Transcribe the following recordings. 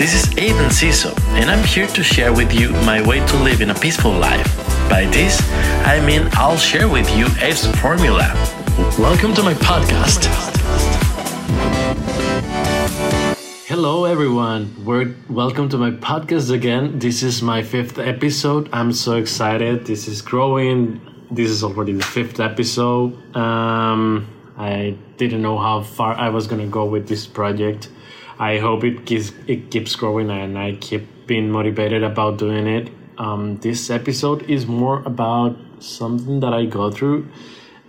This is Aiden Ciso, and I'm here to share with you my way to live in a peaceful life. By this, I mean I'll share with you Abe's formula. Welcome to my podcast. Hello, everyone. We're, welcome to my podcast again. This is my fifth episode. I'm so excited. This is growing. This is already the fifth episode. Um, I didn't know how far I was gonna go with this project. I hope it keeps it keeps growing and I keep being motivated about doing it. Um, this episode is more about something that I go through.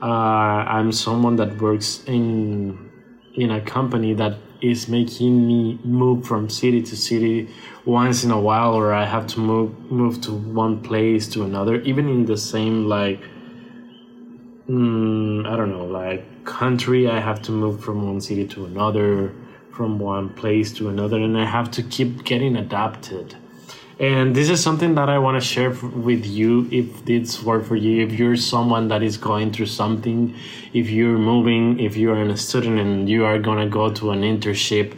Uh, I'm someone that works in in a company that is making me move from city to city once in a while or i have to move move to one place to another even in the same like mm, i don't know like country i have to move from one city to another from one place to another and i have to keep getting adapted and this is something that I want to share with you if this work for you. If you're someone that is going through something, if you're moving, if you're a student and you are gonna go to an internship,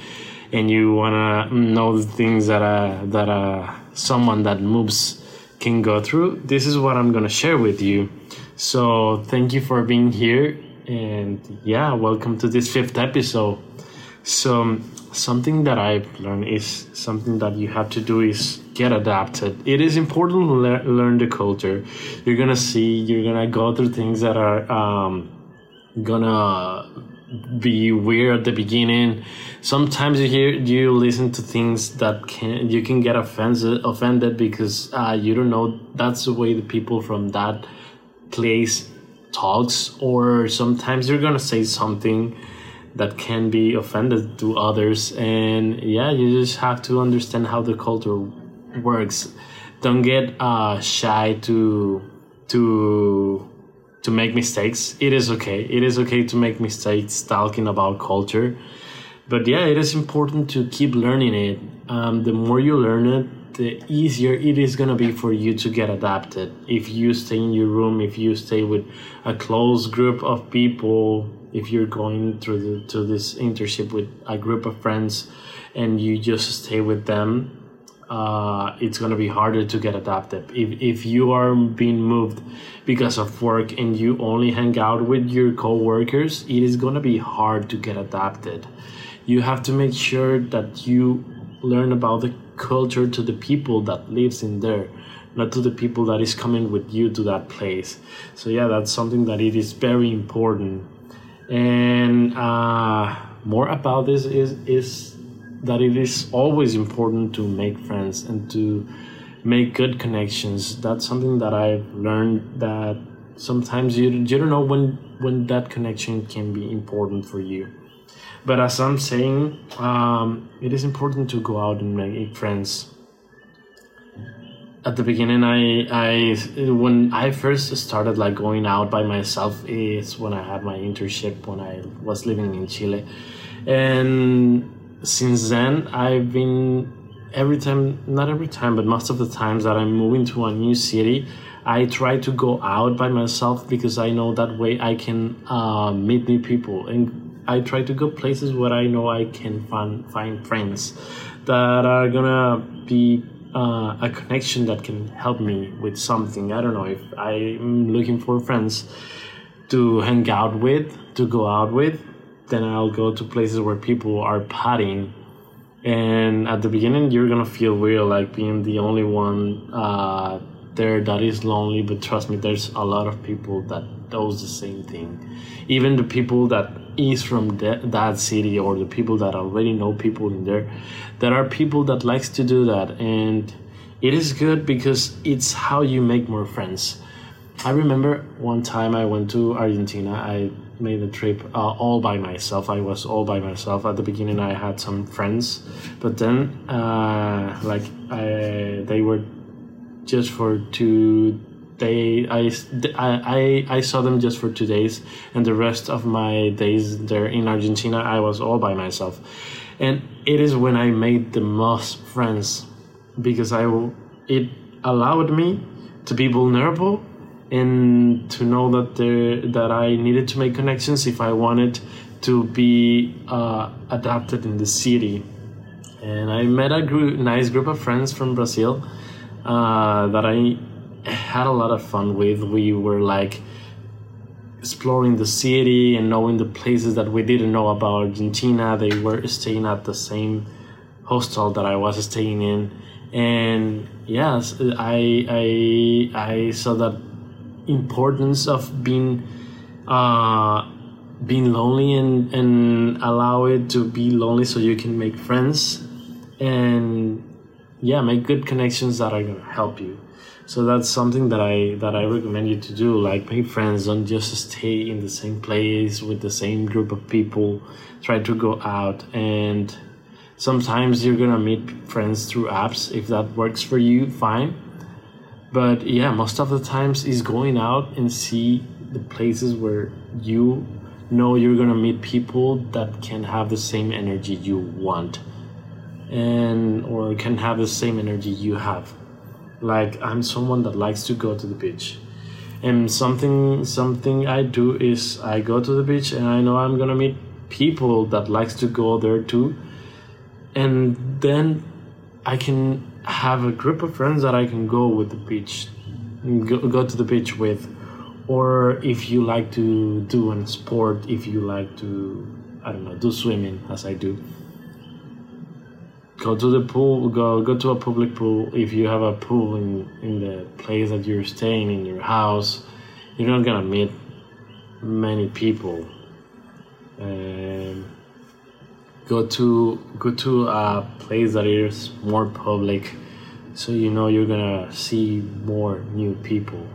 and you wanna know the things that uh, that uh, someone that moves can go through, this is what I'm gonna share with you. So thank you for being here, and yeah, welcome to this fifth episode. So something that I've learned is something that you have to do is get adapted. It is important to le- learn the culture. You're gonna see, you're gonna go through things that are um, gonna be weird at the beginning. Sometimes you hear, you listen to things that can you can get offended offended because uh, you don't know that's the way the people from that place talks, or sometimes you're gonna say something that can be offended to others. And yeah you just have to understand how the culture works. Don't get uh, shy to to to make mistakes. It is okay. It is okay to make mistakes talking about culture. But yeah it is important to keep learning it. Um, the more you learn it the easier it is going to be for you to get adapted. If you stay in your room if you stay with a close group of people if you're going through the, to this internship with a group of friends and you just stay with them uh, it's going to be harder to get adapted. If, if you are being moved because of work and you only hang out with your co-workers it is going to be hard to get adapted. You have to make sure that you learn about the culture to the people that lives in there not to the people that is coming with you to that place. So yeah that's something that it is very important and uh, more about this is is that it is always important to make friends and to make good connections. That's something that i've learned that sometimes you, you don't know when when that connection can be important for you. But as i'm saying um, it is important to go out and make friends at the beginning i i when i first started like going out by myself is when i had my internship when i was living in chile. And since then i've been every time not every time but most of the times that i'm moving to a new city i try to go out by myself because i know that way i can uh, meet new people. And i try to go places where i know i can find find friends that are gonna be uh, a connection that can help me with something. I don't know if I'm looking for friends to hang out with, to go out with, then I'll go to places where people are partying. And at the beginning, you're gonna feel weird, like being the only one uh, there that is lonely. But trust me, there's a lot of people that does the same thing. Even the people that is from that, city or the people that already know people in there there are people that likes to do that and it is good because it's how you make more friends i remember one time i went to argentina i made a trip uh, all by myself i was all by myself at the beginning i had some friends but then uh, like I, they were just for two they I, I I saw them just for two days, and the rest of my days there in Argentina, I was all by myself, and it is when I made the most friends, because I it allowed me to be vulnerable and to know that there that I needed to make connections if I wanted to be uh, adapted in the city. And I met a group, nice group of friends from Brazil uh, that I had a lot of fun with. We were like exploring the city and knowing the places that we didn't know about Argentina. They were staying at the same hostel that I was staying in, and yes, I I I saw that importance of being uh, being lonely and and allow it to be lonely so you can make friends and yeah make good connections that are gonna help you. So that's something that i that i recommend you to do like make friends don't just stay in the same place with the same group of people. Try to go out and sometimes you're gonna meet friends through apps. If that works for you fine. But yeah most of the times is going out and see the places where you know you're gonna meet people that can have the same energy you want and or can have the same energy you have. Like i'm someone that likes to go to the beach. And something something i do is i go to the beach and i know i'm gonna meet people that likes to go there too. And then i can have a group of friends that i can go with the beach go, go to the beach with. Or if you like to do a sport if you like to i don't know do swimming as i do go to the pool go go to a public pool. If you have a pool in in the place that you're staying in your house you're not gonna meet many people. Um, go to go to a place that is more public so you know you're gonna see more new people.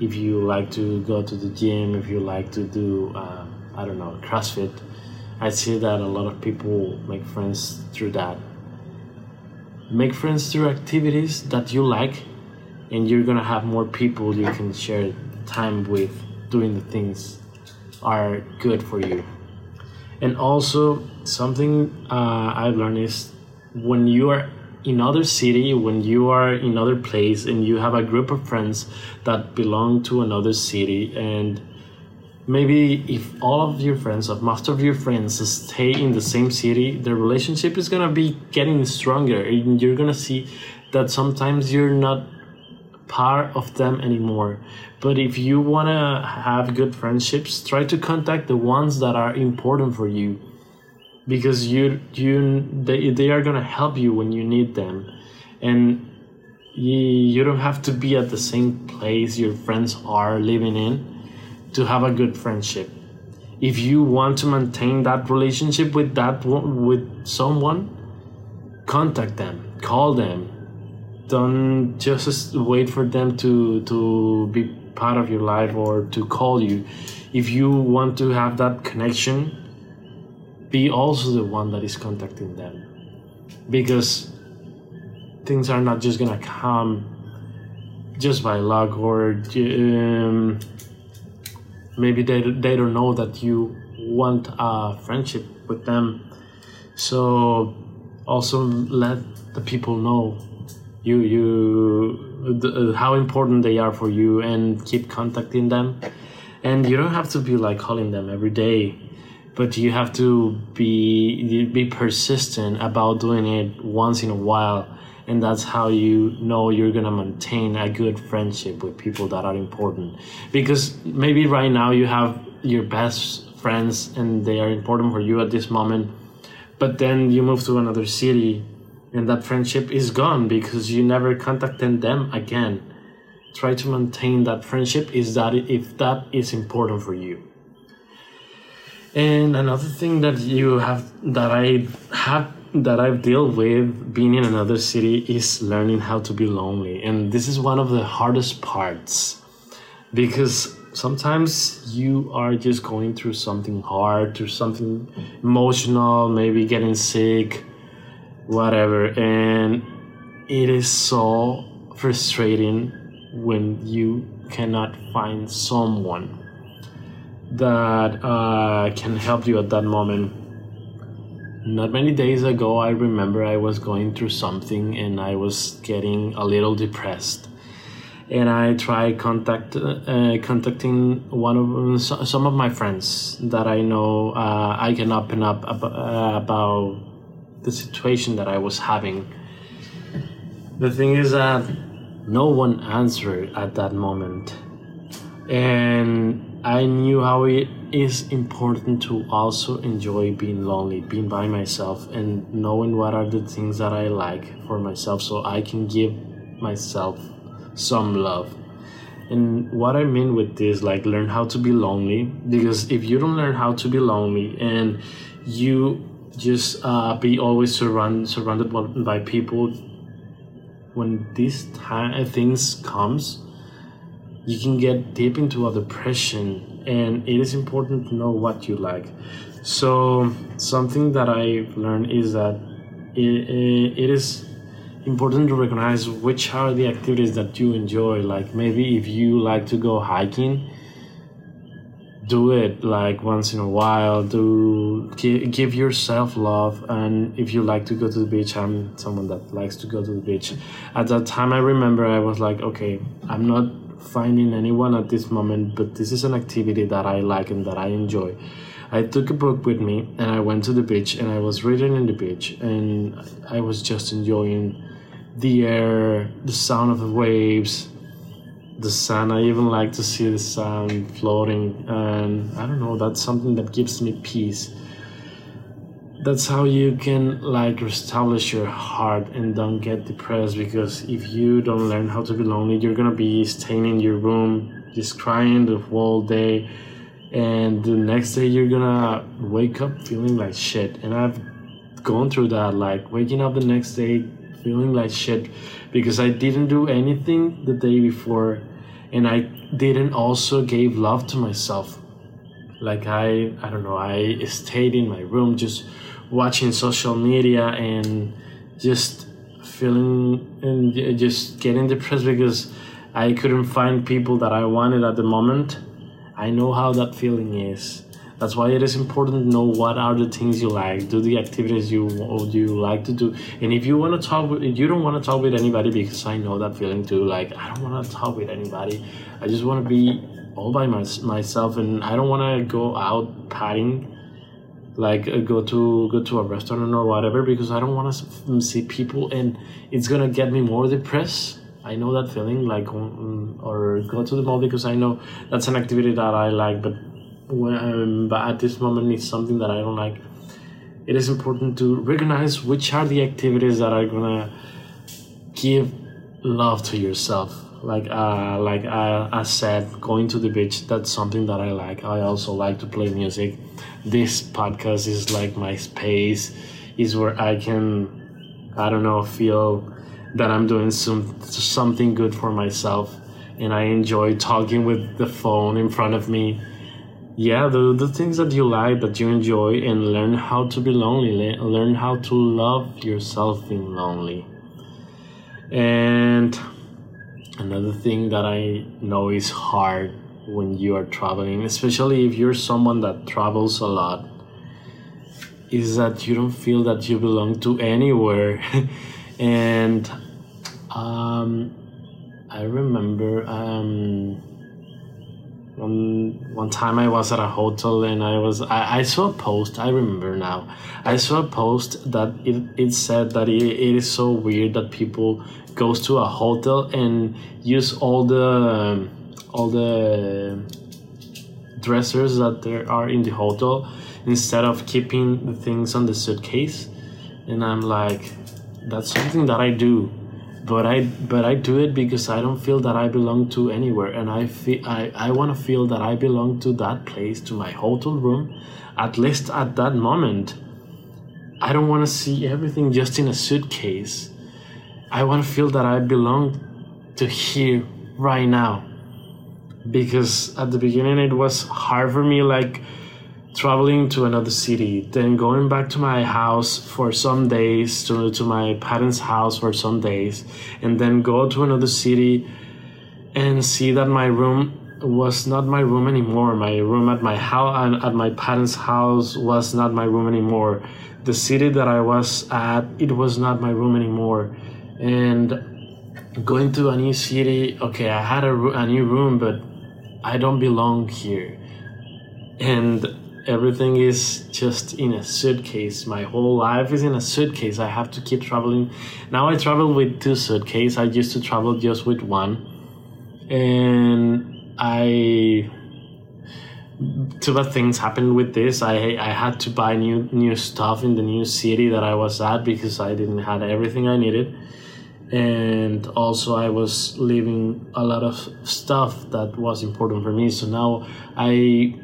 If you like to go to the gym if you like to do uh, i don't know crossfit i see that a lot of people make friends through that make friends through activities that you like and you're gonna have more people you can share time with doing the things are good for you. And also something uh, i've learned is when you are in other city when you are in other place and you have a group of friends that belong to another city and maybe if all of your friends or most of your friends stay in the same city the relationship is to be getting stronger and you're to see that sometimes you're not part of them anymore. But if you want to have good friendships try to contact the ones that are important for you because you you they, they are to help you when you need them. And you, you don't have to be at the same place your friends are living in to have a good friendship. If you want to maintain that relationship with that with someone, contact them, call them. Don't just wait for them to to be part of your life or to call you. If you want to have that connection, be also the one that is contacting them. Because things are not just gonna come just by luck or um, maybe they, they don't know that you want a friendship with them. So also let the people know. You you the, uh, how important they are for you and keep contacting them. And you don't have to be like calling them every day but you have to be be persistent about doing it once in a while and that's how you know you're gonna maintain a good friendship with people that are important. Because maybe right now you have your best friends and they are important for you at this moment but then you move to another city and that friendship is gone because you never contacted them again. Try to maintain that friendship is that if that is important for you. And another thing that you have that i have that I've dealt with being in another city is learning how to be lonely. And this is one of the hardest parts because sometimes you are just going through something hard, through something emotional, maybe getting sick, whatever. And it is so frustrating when you cannot find someone that uh, can help you at that moment not many days ago, I remember I was going through something and I was getting a little depressed. And I tried contact, uh, contacting one of some of my friends that I know uh, I can open up about, uh, about the situation that I was having. The thing is that no one answered at that moment. And I knew how it is important to also enjoy being lonely, being by myself, and knowing what are the things that I like for myself so I can give myself some love. And what I mean with this, like, learn how to be lonely, because if you don't learn how to be lonely and you just uh, be always surround, surrounded by people, when these time, things comes, you can get deep into a depression and it is important to know what you like. So something that i've learned is that it, it is important to recognize which are the activities that you enjoy. Like maybe if you like to go hiking do it like once in a while do give yourself love. And if you like to go to the beach i'm someone that likes to go to the beach. At that time i remember i was like okay i'm not finding anyone at this moment, but this is an activity that I like and that I enjoy. I took a book with me and I went to the beach and I was reading in the beach and I was just enjoying the air, the sound of the waves, the sun. I even like to see the sun floating and I don't know, that's something that gives me peace that's how you can like establish your heart and don't get depressed because if you don't learn how to be lonely you're gonna be staying in your room just crying the whole day. And the next day you're gonna wake up feeling like shit. And i've gone through that like waking up the next day feeling like shit because i didn't do anything the day before. And i didn't also gave love to myself like i i don't know i stayed in my room just watching social media and just feeling and just getting depressed because I couldn't find people that I wanted at the moment. I know how that feeling is. That's why it is important to know what are the things you like, do the activities you you like to do, and if you want to talk with, you don't want to talk with anybody because I know that feeling too. Like I don't want to talk with anybody. I just want to be all by my, myself, and I don't want to go out partying like uh, go to go to a restaurant or whatever because I don't want to see people and it's gonna get me more depressed. I know that feeling like um, or go to the mall because I know that's an activity that I like, but when um, but at this moment it's something that I don't like. It is important to recognize which are the activities that are gonna give love to yourself like uh like I, I said going to the beach that's something that i like. I also like to play music. This podcast is like my space. Is where i can i don't know feel that i'm doing some something good for myself. And i enjoy talking with the phone in front of me. Yeah the, the things that you like that you enjoy and learn how to be lonely. Learn how to love yourself being lonely. And another thing that I know is hard when you are traveling, especially if you're someone that travels a lot, is that you don't feel that you belong to anywhere. and um, I remember um, one time I was at a hotel and I was I, I saw a post I remember now. I saw a post that it, it said that it, it is so weird that people goes to a hotel and use all the all the dressers that there are in the hotel instead of keeping the things on the suitcase. And i'm like that's something that i do but i but i do it because i don't feel that i belong to anywhere. And i feel i, I want to feel that i belong to that place to my hotel room at least at that moment. I don't want to see everything just in a suitcase. I want to feel that I belong to here right now. Because at the beginning it was hard for me, like traveling to another city, then going back to my house for some days, to, to my parents' house for some days, and then go to another city and see that my room was not my room anymore. My room at my house at my parents' house was not my room anymore. The city that I was at, it was not my room anymore and going to a new city okay i had a, a new room but i don't belong here and everything is just in a suitcase. My whole life is in a suitcase. I have to keep traveling. Now I travel with two suitcases. I used to travel just with one. And I two bad things happened with this. I I had to buy new new stuff in the new city that I was at because I didn't have everything I needed. And also I was leaving a lot of stuff that was important for me. So now I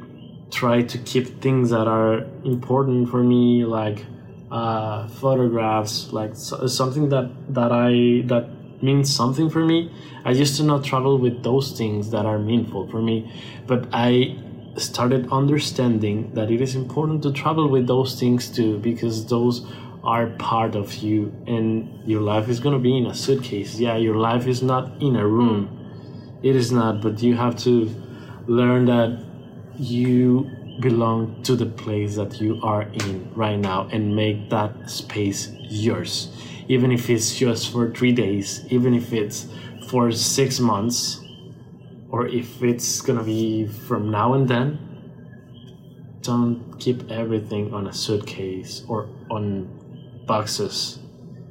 try to keep things that are important for me like uh, photographs like so, something that that i that means something for me. I used to not travel with those things that are meaningful for me but i started understanding that it is important to travel with those things too because those are part of you and your life is going to be in a suitcase. Yeah your life is not in a room. It is not but you have to learn that you belong to the place that you are in right now and make that space yours. Even if it's just for three days even if it's for six months or if it's gonna be from now and then don't keep everything on a suitcase or on boxes.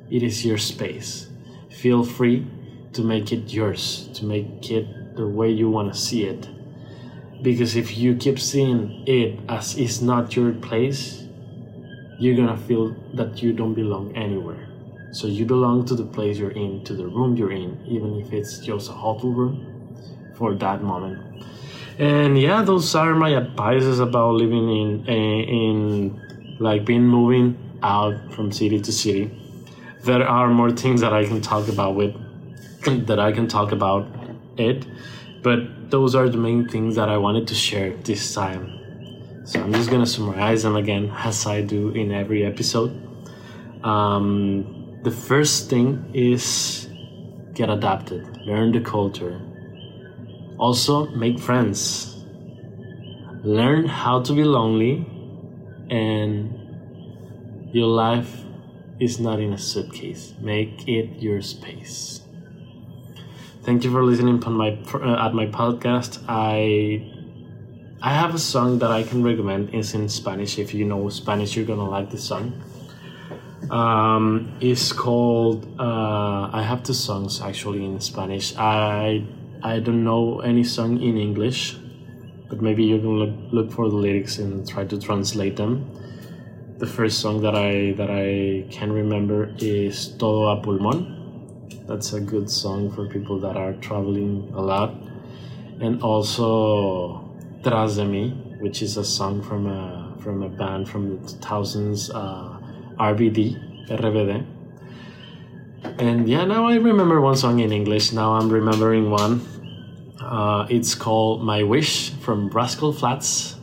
It is your space. Feel free to make it yours to make it the way you want to see it because if you keep seeing it as it's not your place you're gonna feel that you don't belong anywhere. So you belong to the place you're in to the room you're in even if it's just a hotel room for that moment. And yeah those are my advices about living in eh, in like being moving out from city to city. There are more things that i can talk about with that i can talk about it but those are the main things that I wanted to share this time. So I'm just gonna summarize them again as I do in every episode. Um, the first thing is get adapted, learn the culture. Also, make friends. Learn how to be lonely, and your life is not in a suitcase. Make it your space. Thank you for listening on my uh, at my podcast. I I have a song that I can recommend. It's in Spanish. If you know Spanish, you're gonna like this song. Um, it's called. Uh, I have two songs actually in Spanish. I I don't know any song in English, but maybe you can look look for the lyrics and try to translate them. The first song that I that I can remember is Todo a Pulmón that's a good song for people that are traveling a lot. And also Tras de Mi, which is a song from a from a band from the 2000s, uh, RBD, RBD. And yeah, now I remember one song in English. Now I'm remembering one. Uh, it's called My Wish from Rascal Flatts,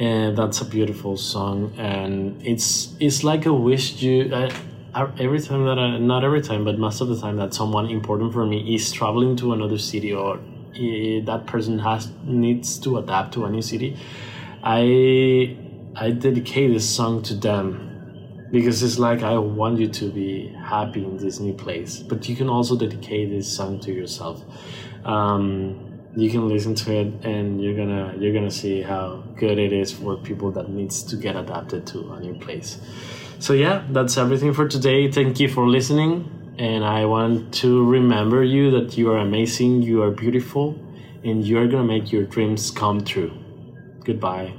And that's a beautiful song. And it's it's like a wish you. Uh, every time that I, not every time, but most of the time that someone important for me is traveling to another city or uh, that person has needs to adapt to a new city, I I dedicate this song to them because it's like I want you to be happy in this new place. But you can also dedicate this song to yourself. Um, you can listen to it and you're gonna you're gonna see how good it is for people that needs to get adapted to a new place so yeah that's everything for today. Thank you for listening and i want to remember you that you are amazing you are beautiful and you are gonna make your dreams come true. Goodbye